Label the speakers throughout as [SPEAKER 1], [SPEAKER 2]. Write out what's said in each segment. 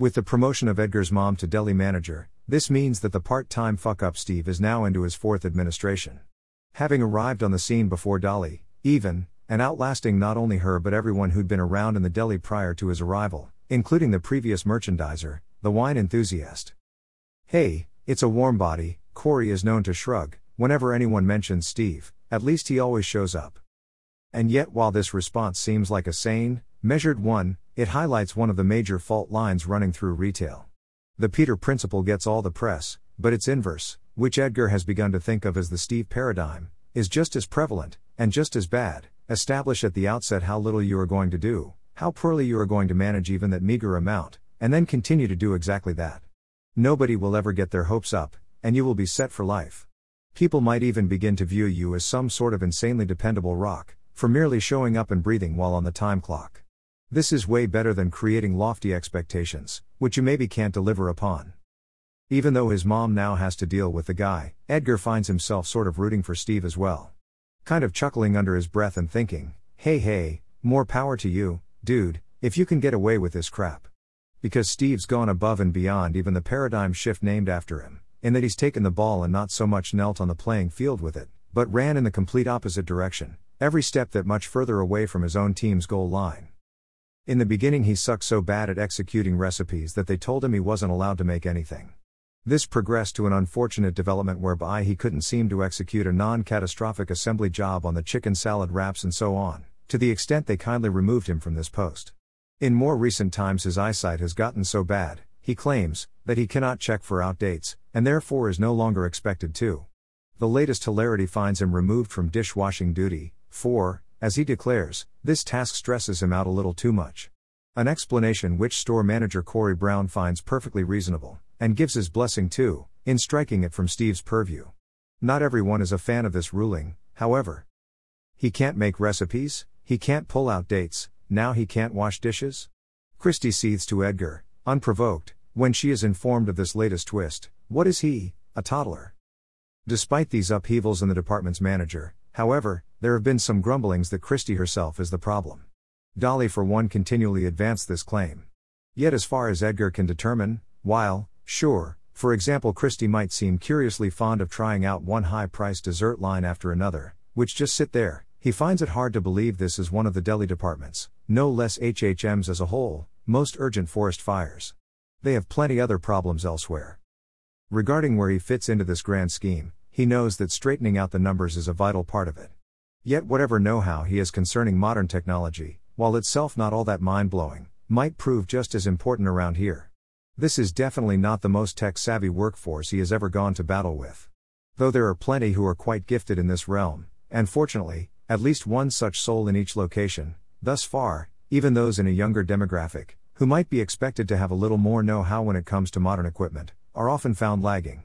[SPEAKER 1] With the promotion of Edgar's mom to deli manager, this means that the part time fuck up Steve is now into his fourth administration. Having arrived on the scene before Dolly, even, and outlasting not only her but everyone who'd been around in the deli prior to his arrival, including the previous merchandiser, the wine enthusiast. Hey, it's a warm body, Corey is known to shrug, whenever anyone mentions Steve, at least he always shows up. And yet, while this response seems like a sane, measured one, it highlights one of the major fault lines running through retail. The Peter principle gets all the press, but its inverse, which Edgar has begun to think of as the Steve paradigm, is just as prevalent, and just as bad. Establish at the outset how little you are going to do, how poorly you are going to manage even that meager amount, and then continue to do exactly that. Nobody will ever get their hopes up, and you will be set for life. People might even begin to view you as some sort of insanely dependable rock, for merely showing up and breathing while on the time clock. This is way better than creating lofty expectations, which you maybe can't deliver upon. Even though his mom now has to deal with the guy, Edgar finds himself sort of rooting for Steve as well. Kind of chuckling under his breath and thinking, hey hey, more power to you, dude, if you can get away with this crap. Because Steve's gone above and beyond even the paradigm shift named after him, in that he's taken the ball and not so much knelt on the playing field with it, but ran in the complete opposite direction, every step that much further away from his own team's goal line. In the beginning, he sucked so bad at executing recipes that they told him he wasn't allowed to make anything. This progressed to an unfortunate development whereby he couldn't seem to execute a non catastrophic assembly job on the chicken salad wraps and so on, to the extent they kindly removed him from this post. In more recent times, his eyesight has gotten so bad, he claims, that he cannot check for outdates, and therefore is no longer expected to. The latest hilarity finds him removed from dishwashing duty, for, as he declares, this task stresses him out a little too much. An explanation which store manager Corey Brown finds perfectly reasonable and gives his blessing to, in striking it from Steve's purview. Not everyone is a fan of this ruling, however. He can't make recipes, he can't pull out dates, now he can't wash dishes? Christy seethes to Edgar, unprovoked, when she is informed of this latest twist. What is he, a toddler? Despite these upheavals in the department's manager, however, there have been some grumblings that Christy herself is the problem. Dolly, for one, continually advanced this claim. Yet, as far as Edgar can determine, while, Sure, for example, Christy might seem curiously fond of trying out one high priced dessert line after another, which just sit there. He finds it hard to believe this is one of the deli departments, no less HHM's as a whole, most urgent forest fires. They have plenty other problems elsewhere. Regarding where he fits into this grand scheme, he knows that straightening out the numbers is a vital part of it. Yet, whatever know how he has concerning modern technology, while itself not all that mind blowing, might prove just as important around here. This is definitely not the most tech savvy workforce he has ever gone to battle with. Though there are plenty who are quite gifted in this realm, and fortunately, at least one such soul in each location, thus far, even those in a younger demographic, who might be expected to have a little more know how when it comes to modern equipment, are often found lagging.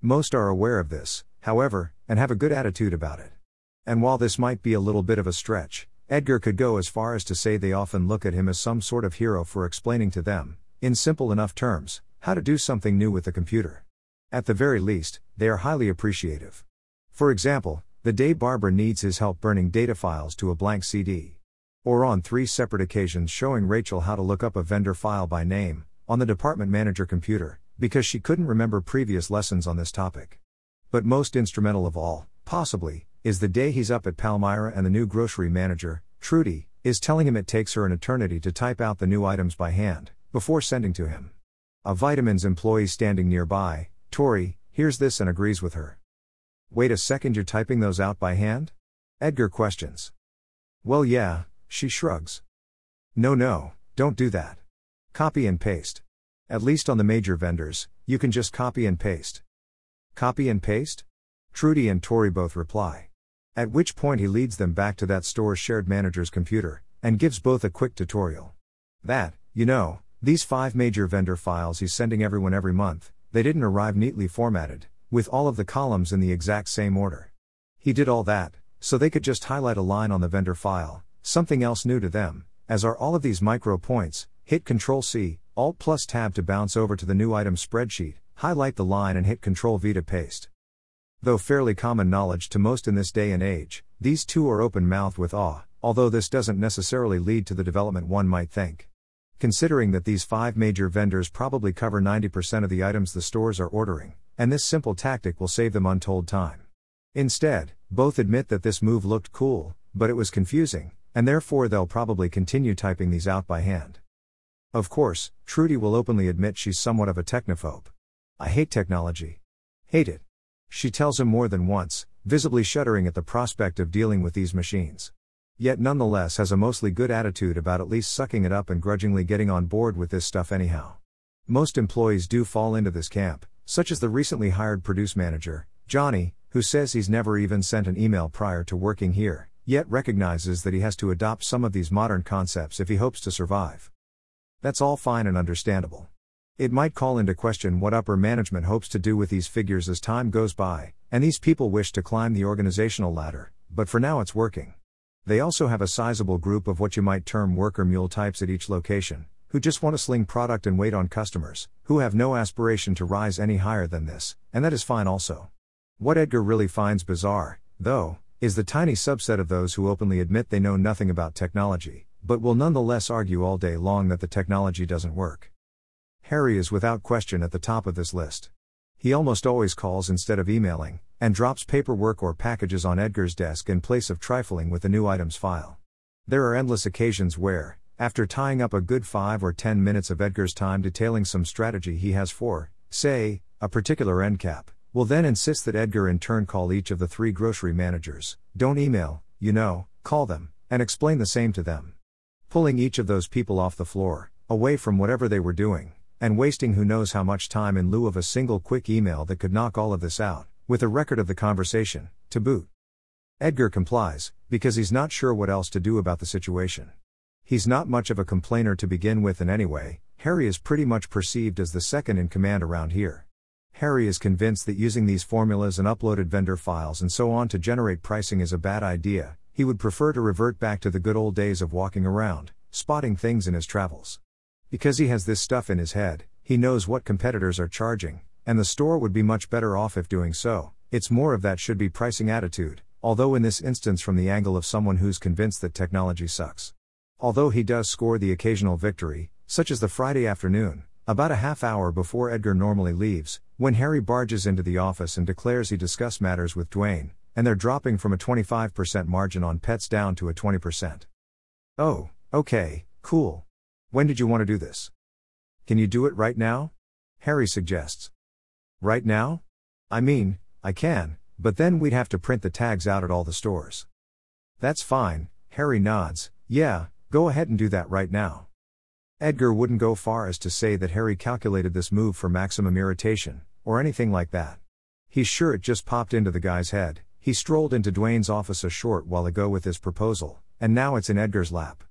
[SPEAKER 1] Most are aware of this, however, and have a good attitude about it. And while this might be a little bit of a stretch, Edgar could go as far as to say they often look at him as some sort of hero for explaining to them, in simple enough terms, how to do something new with the computer. At the very least, they are highly appreciative. For example, the day Barbara needs his help burning data files to a blank CD. Or on three separate occasions showing Rachel how to look up a vendor file by name, on the department manager computer, because she couldn't remember previous lessons on this topic. But most instrumental of all, possibly, is the day he's up at Palmyra and the new grocery manager, Trudy, is telling him it takes her an eternity to type out the new items by hand before sending to him. A vitamins employee standing nearby, Tori, hears this and agrees with her. Wait a second, you're typing those out by hand? Edgar questions. Well, yeah, she shrugs. No, no, don't do that. Copy and paste. At least on the major vendors, you can just copy and paste. Copy and paste? Trudy and Tori both reply. At which point he leads them back to that store's shared manager's computer, and gives both a quick tutorial. That, you know, these five major vendor files he's sending everyone every month, they didn't arrive neatly formatted, with all of the columns in the exact same order. He did all that, so they could just highlight a line on the vendor file, something else new to them, as are all of these micro points, hit Ctrl C, Alt plus Tab to bounce over to the new item spreadsheet, highlight the line and hit Ctrl V to paste. Though fairly common knowledge to most in this day and age, these two are open mouthed with awe, although this doesn't necessarily lead to the development one might think. considering that these five major vendors probably cover 90% of the items the stores are ordering, and this simple tactic will save them untold time. Instead, both admit that this move looked cool, but it was confusing, and therefore they'll probably continue typing these out by hand. Of course, Trudy will openly admit she's somewhat of a technophobe. I hate technology. Hate it. She tells him more than once, visibly shuddering at the prospect of dealing with these machines. Yet nonetheless has a mostly good attitude about at least sucking it up and grudgingly getting on board with this stuff anyhow. Most employees do fall into this camp, such as the recently hired produce manager, Johnny, who says he's never even sent an email prior to working here, yet recognizes that he has to adopt some of these modern concepts if he hopes to survive. That's all fine and understandable. It might call into question what upper management hopes to do with these figures as time goes by, and these people wish to climb the organizational ladder, but for now it's working. They also have a sizable group of what you might term worker mule types at each location, who just want to sling product and wait on customers, who have no aspiration to rise any higher than this, and that is fine also. What Edgar really finds bizarre, though, is the tiny subset of those who openly admit they know nothing about technology, but will nonetheless argue all day long that the technology doesn't work. Harry is without question at the top of this list. He almost always calls instead of emailing, and drops paperwork or packages on Edgar's desk in place of trifling with the new items file. There are endless occasions where, after tying up a good 5 or 10 minutes of Edgar's time detailing some strategy he has for, say, a particular end cap, will then insist that Edgar in turn call each of the three grocery managers, don't email, you know, call them, and explain the same to them. Pulling each of those people off the floor, away from whatever they were doing, and wasting who knows how much time in lieu of a single quick email that could knock all of this out, with a record of the conversation, to boot. Edgar complies, because he's not sure what else to do about the situation. He's not much of a complainer to begin with, and anyway, Harry is pretty much perceived as the second in command around here. Harry is convinced that using these formulas and uploaded vendor files and so on to generate pricing is a bad idea, he would prefer to revert back to the good old days of walking around, spotting things in his travels. Because he has this stuff in his head, he knows what competitors are charging, and the store would be much better off if doing so. It's more of that should be pricing attitude, although in this instance from the angle of someone who's convinced that technology sucks. Although he does score the occasional victory, such as the Friday afternoon, about a half hour before Edgar normally leaves, when Harry barges into the office and declares he discussed matters with Duane, and they're dropping from a 25% margin on pets down to a 20%. Oh, okay, cool. When did you want to do this? Can you do it right now? Harry suggests. Right now? I mean, I can, but then we'd have to print the tags out at all the stores. That's fine, Harry nods, yeah, Go ahead and do that right now. Edgar wouldn't go far as to say that Harry calculated this move for maximum irritation, or anything like that. He's sure it just popped into the guy's head. He strolled into Duane's office a short while ago with his proposal, and now it's in Edgar's lap.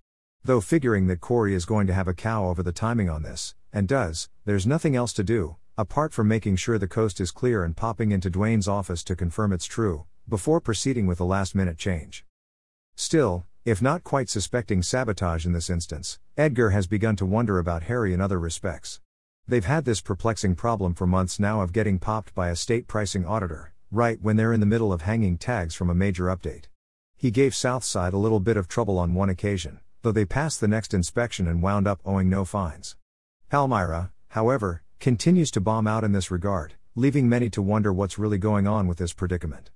[SPEAKER 1] Though figuring that Corey is going to have a cow over the timing on this, and does, there's nothing else to do, apart from making sure the coast is clear and popping into Duane's office to confirm it's true, before proceeding with a last minute change. Still, if not quite suspecting sabotage in this instance, Edgar has begun to wonder about Harry in other respects. They've had this perplexing problem for months now of getting popped by a state pricing auditor, right when they're in the middle of hanging tags from a major update. He gave Southside a little bit of trouble on one occasion, though they passed the next inspection and wound up owing no fines. Palmyra, however, continues to bomb out in this regard, leaving many to wonder what's really going on with this predicament.